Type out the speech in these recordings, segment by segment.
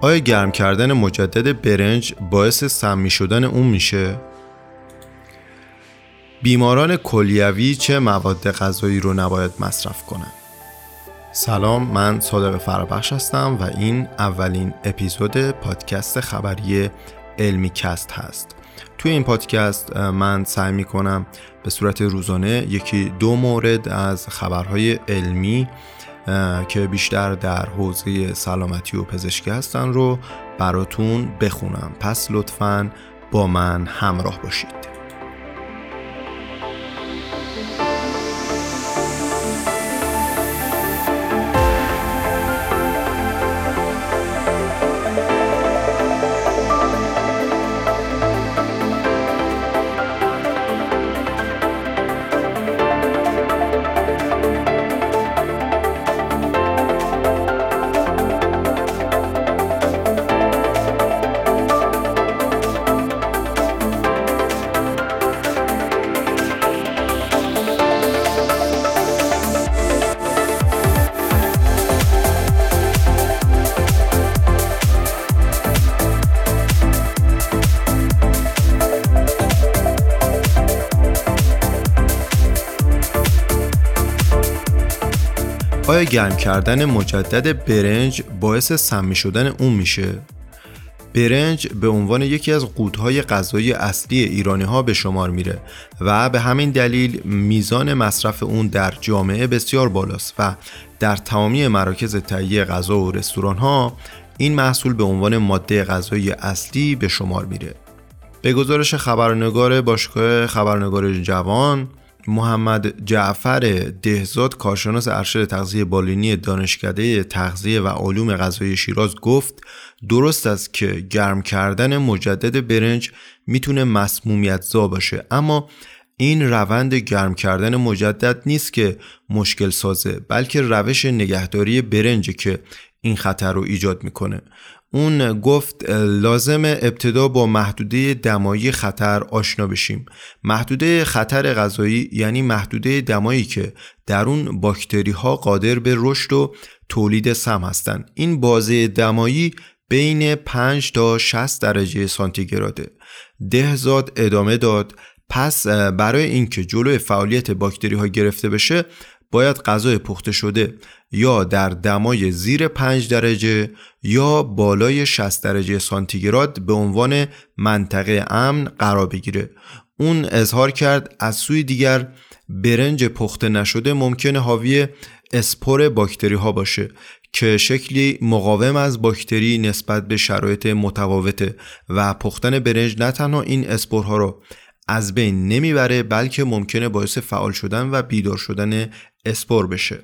آیا گرم کردن مجدد برنج باعث سمی شدن اون میشه؟ بیماران کلیوی چه مواد غذایی رو نباید مصرف کنند؟ سلام من صادق فرابخش هستم و این اولین اپیزود پادکست خبری علمی کست هست توی این پادکست من سعی می کنم به صورت روزانه یکی دو مورد از خبرهای علمی که بیشتر در حوزه سلامتی و پزشکی هستن رو براتون بخونم. پس لطفا با من همراه باشید. آیا گرم کردن مجدد برنج باعث سمی شدن اون میشه؟ برنج به عنوان یکی از قوتهای غذایی اصلی ایرانی ها به شمار میره و به همین دلیل میزان مصرف اون در جامعه بسیار بالاست و در تمامی مراکز تهیه غذا و رستوران ها این محصول به عنوان ماده غذایی اصلی به شمار میره. به گزارش خبرنگار باشگاه خبرنگار جوان محمد جعفر دهزاد کارشناس ارشد تغذیه بالینی دانشکده تغذیه و علوم غذایی شیراز گفت درست است که گرم کردن مجدد برنج می‌تونه مسمومیت زا باشه اما این روند گرم کردن مجدد نیست که مشکل سازه بلکه روش نگهداری برنج که این خطر رو ایجاد می‌کنه. اون گفت لازم ابتدا با محدوده دمایی خطر آشنا بشیم. محدوده خطر غذایی یعنی محدوده دمایی که در اون باکتری ها قادر به رشد و تولید سم هستند این بازه دمایی بین 5 تا 60 درجه سانتیگراده. دهزاد ادامه داد. پس برای اینکه جلوی فعالیت باکتری ها گرفته بشه باید غذای پخته شده یا در دمای زیر 5 درجه یا بالای 60 درجه سانتیگراد به عنوان منطقه امن قرار بگیره. اون اظهار کرد از سوی دیگر برنج پخته نشده ممکنه حاوی اسپور باکتری ها باشه که شکلی مقاوم از باکتری نسبت به شرایط متفاوته و پختن برنج نه تنها این اسپورها رو از بین نمی‌بره بلکه ممکنه باعث فعال شدن و بیدار شدن اسپور بشه.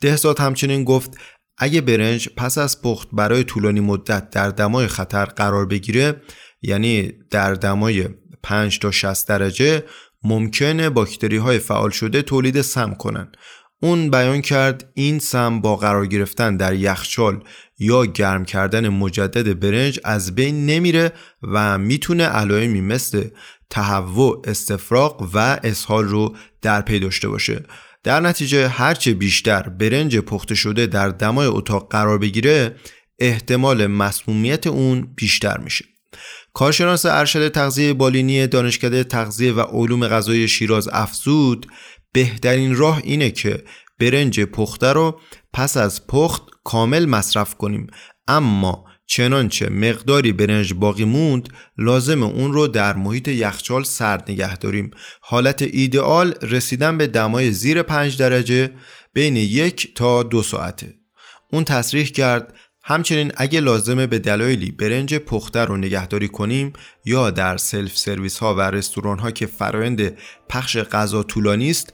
دهزاد همچنین گفت اگه برنج پس از پخت برای طولانی مدت در دمای خطر قرار بگیره یعنی در دمای 5 تا 60 درجه ممکنه باکتری های فعال شده تولید سم کنن. اون بیان کرد این سم با قرار گرفتن در یخچال یا گرم کردن مجدد برنج از بین نمیره و می‌تونه علائمی مثل تهوع، استفراغ و اسهال رو در پی داشته باشه. در نتیجه هرچه بیشتر برنج پخته شده در دمای اتاق قرار بگیره احتمال مسمومیت اون بیشتر میشه. کارشناس ارشد تغذیه بالینی دانشکده تغذیه و علوم غذایی شیراز افزود بهترین راه اینه که برنج پخته رو پس از پخت کامل مصرف کنیم. اما چنانچه مقداری برنج باقی موند لازم اون رو در محیط یخچال سرد نگه داریم. حالت ایدئال رسیدن به دمای زیر 5 درجه بین یک تا دو ساعته. اون تصریح کرد همچنین اگه لازمه به دلایلی برنج پخته رو نگهداری کنیم یا در سلف سرویس ها و رستوران ها که فرایند پخش غذا طولانی است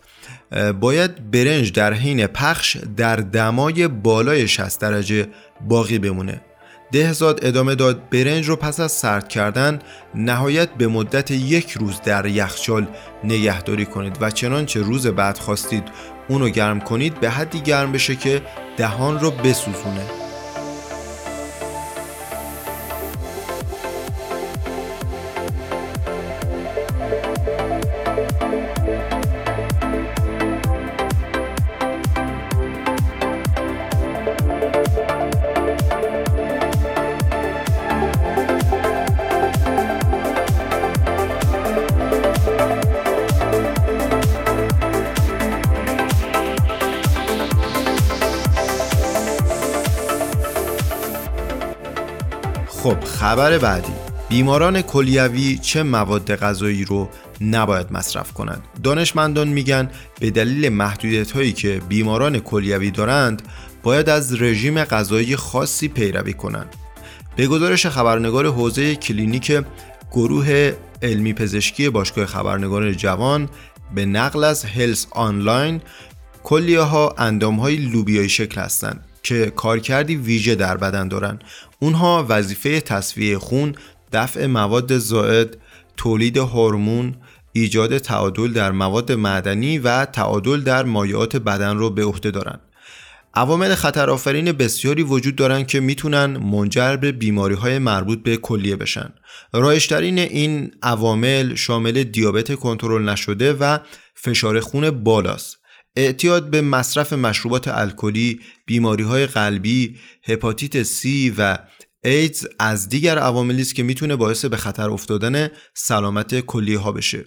باید برنج در حین پخش در دمای بالای 60 درجه باقی بمونه. دهزاد ادامه داد. برنج رو پس از سرد کردن نهایت به مدت یک روز در یخچال نگهداری کنید و چنانچه روز بعد خواستید اونو گرم کنید به حدی گرم بشه که دهان رو بسوزونه. خب خبر بعدی. بیماران کلیوی چه مواد غذایی رو نباید مصرف کنند؟ دانشمندان میگن به دلیل محدودیت هایی که بیماران کلیوی دارند باید از رژیم غذایی خاصی پیروی کنند. به گزارش خبرنگار حوزه کلینیک گروه علمی پزشکی باشگاه خبرنگاران جوان به نقل از هلس آنلاین کلیه ها اندام های لوبیایی شکل هستند. که کارکردی ویژه در بدن دارند اونها وظیفه تصفیه خون دفع مواد زائد تولید هورمون ایجاد تعادل در مواد معدنی و تعادل در مایعات بدن رو به عهده دارند عوامل خطرآفرین بسیاری وجود دارند که می‌تونن منجر به بیماری های مربوط به کلیه بشن. رایشترین این عوامل شامل دیابت کنترل نشده و فشار خون بالاست. اعتیاد به مصرف مشروبات الکلی، بیماری های قلبی، هپاتیت C و ایدز از دیگر عواملی است که می‌تونه باعث به خطر افتادن سلامت کلیه ها بشه.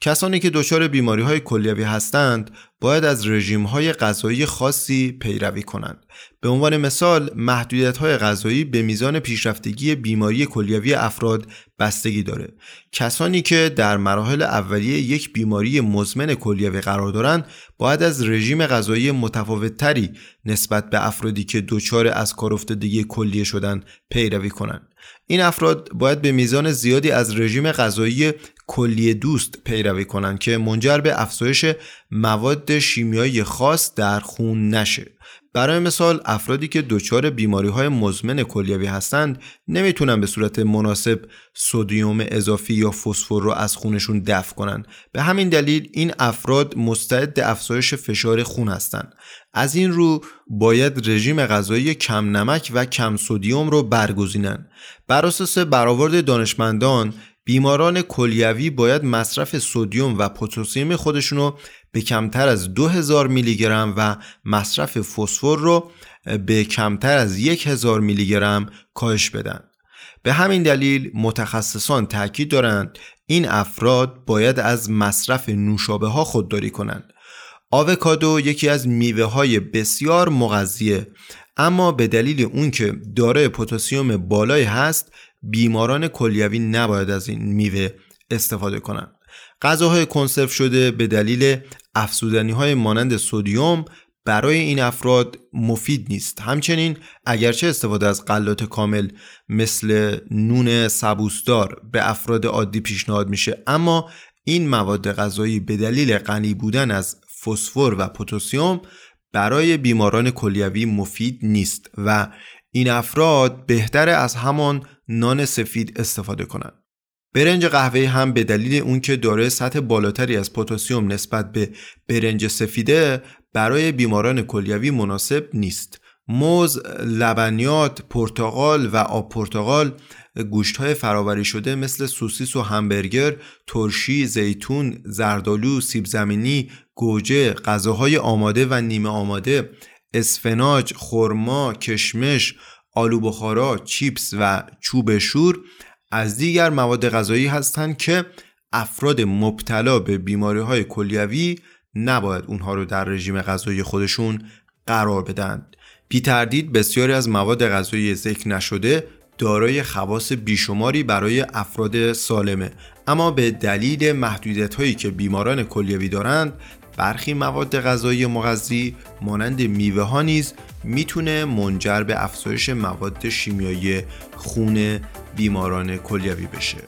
کسانی که دچار بیماری های کلیوی هستند باید از رژیم های غذایی خاصی پیروی کنند. به عنوان مثال محدودیت های غذایی به میزان پیشرفتگی بیماری کلیوی افراد بستگی داره. کسانی که در مراحل اولیه یک بیماری مزمن کلیوی قرار دارند باید از رژیم غذایی متفاوتتری نسبت به افرادی که دچار از کار افتادگی کلیه شدن پیروی کنند. این افراد باید به میزان زیادی از رژیم غذایی کلیه دوست پیروی کنند که منجر به افزایش مواد شیمیایی خاص در خون نشه. برای مثال افرادی که دچار بیماری های مزمن کلیوی هستند نمی‌تونن به صورت مناسب سودیوم اضافی یا فسفر رو از خونشون دفع کنند. به همین دلیل این افراد مستعد افزایش فشار خون هستند. از این رو باید رژیم غذایی کم نمک و کم سودیوم رو برگزینن. بر اساس برآورد دانشمندان بیماران کلیوی باید مصرف سودیوم و پتاسیم خودشون رو به کمتر از 2000 میلی گرم و مصرف فسفر رو به کمتر از 1000 میلی گرم کاهش بدن. به همین دلیل متخصصان تاکید دارند این افراد باید از مصرف نوشابه ها خودداری کنند. آوکادو یکی از میوه های بسیار مغذیه اما به دلیل اون که دارای پتاسیم بالایی هست بیماران کلیوی نباید از این میوه استفاده کنند. غذاهای کنسرو شده به دلیل افزودنی های مانند سودیوم برای این افراد مفید نیست همچنین اگرچه استفاده از غلات کامل مثل نون سبوسدار به افراد عادی پیشنهاد میشه اما این مواد غذایی به دلیل غنی بودن از فسفر و پتاسیم برای بیماران کلیوی مفید نیست و این افراد بهتر از همان نان سفید استفاده کنند. برنج قهوه هم به دلیل اون که داره سطح بالاتری از پتاسیم نسبت به برنج سفیده برای بیماران کلیوی مناسب نیست. موز، لبنیات، پرتقال و آب پرتقال گوشت های فراوری شده مثل سوسیس و همبرگر، ترشی، زیتون، زردالو، سیب زمینی، گوجه، غذاهای آماده و نیمه آماده، اسفناج، خرما، کشمش، آلو بخارا، چیپس و چوب شور از دیگر مواد غذایی هستند که افراد مبتلا به بیماری های کلیوی نباید اونها رو در رژیم غذایی خودشون قرار بدن. بی تردید بسیاری از مواد غذایی ذکر نشده دارای خواص بیشماری برای افراد سالمه اما به دلیل محدودیت هایی که بیماران کلیوی دارند برخی مواد غذایی مغذی مانند میوه ها نیز می‌تونه منجر به افزایش مواد شیمیایی خون بیماران کلیوی بشه.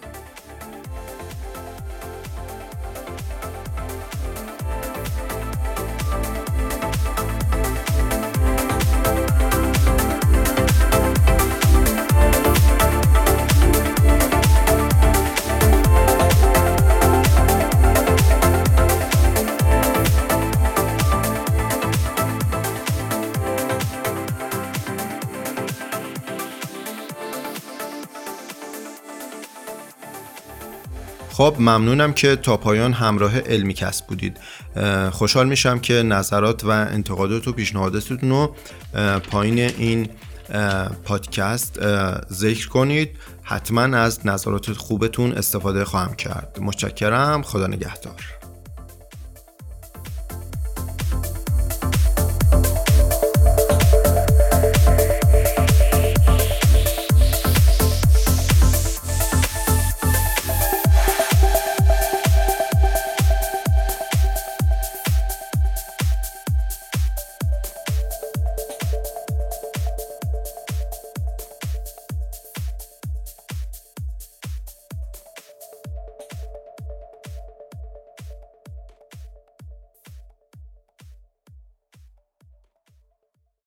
خب ممنونم که تا پایان همراه علمی کسب بودید. خوشحال میشم که نظرات و انتقادات و پیشنهاداتتون رو پایین این پادکست ذکر کنید. حتما از نظرات خوبتون استفاده خواهم کرد. متشکرم. خدا نگهدار.